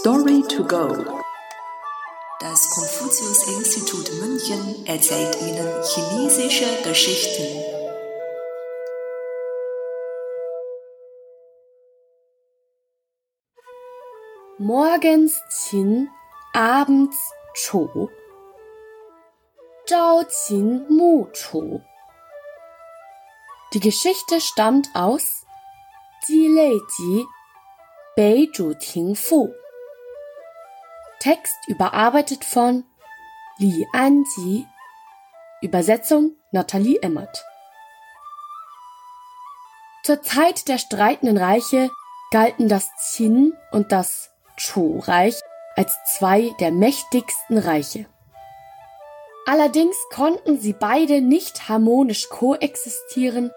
Story to go. Das Konfuzius-Institut München erzählt Ihnen chinesische Geschichten. Morgens Qin, abends Chu. Zhao Qin Mu Chu. Die Geschichte stammt aus Ji Lei Ji, Bei Zhu Ting Fu. Text überarbeitet von Li Anji. Übersetzung Nathalie Emmert. Zur Zeit der streitenden Reiche galten das Qin und das Chu-Reich als zwei der mächtigsten Reiche. Allerdings konnten sie beide nicht harmonisch koexistieren,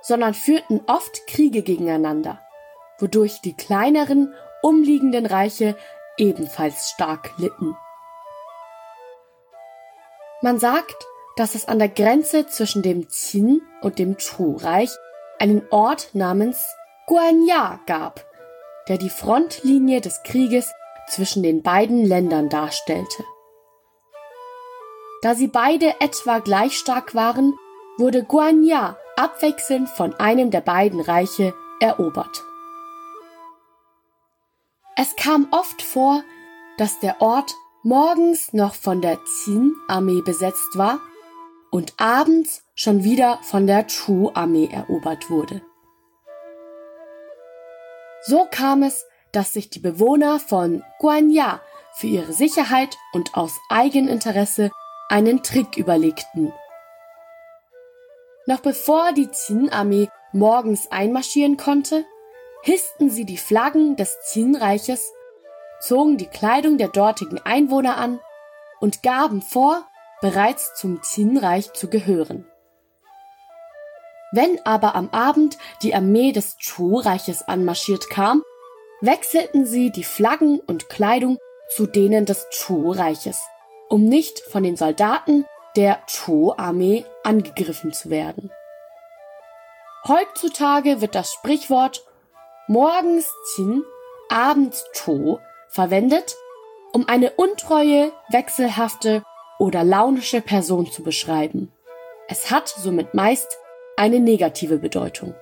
sondern führten oft Kriege gegeneinander, wodurch die kleineren umliegenden Reiche ebenfalls stark litten. Man sagt, dass es an der Grenze zwischen dem Qin und dem Chu-Reich einen Ort namens Guanya gab, der die Frontlinie des Krieges zwischen den beiden Ländern darstellte. Da sie beide etwa gleich stark waren, wurde Guanya abwechselnd von einem der beiden Reiche erobert. Es kam oft vor, dass der Ort morgens noch von der Qin-Armee besetzt war und abends schon wieder von der Chu-Armee erobert wurde. So kam es, dass sich die Bewohner von Guanya für ihre Sicherheit und aus Eigeninteresse einen Trick überlegten. Noch bevor die Qin-Armee morgens einmarschieren konnte, hissten sie die Flaggen des Qin-Reiches, zogen die Kleidung der dortigen Einwohner an und gaben vor, bereits zum Qin-Reich zu gehören. Wenn aber am Abend die Armee des Chu-Reiches anmarschiert kam, wechselten sie die Flaggen und Kleidung zu denen des Chu-Reiches, um nicht von den Soldaten der Chu-Armee angegriffen zu werden. Heutzutage wird das Sprichwort morgens Qin, abends Chu verwendet, um eine untreue, wechselhafte oder launische Person zu beschreiben. Es hat somit meist eine negative Bedeutung.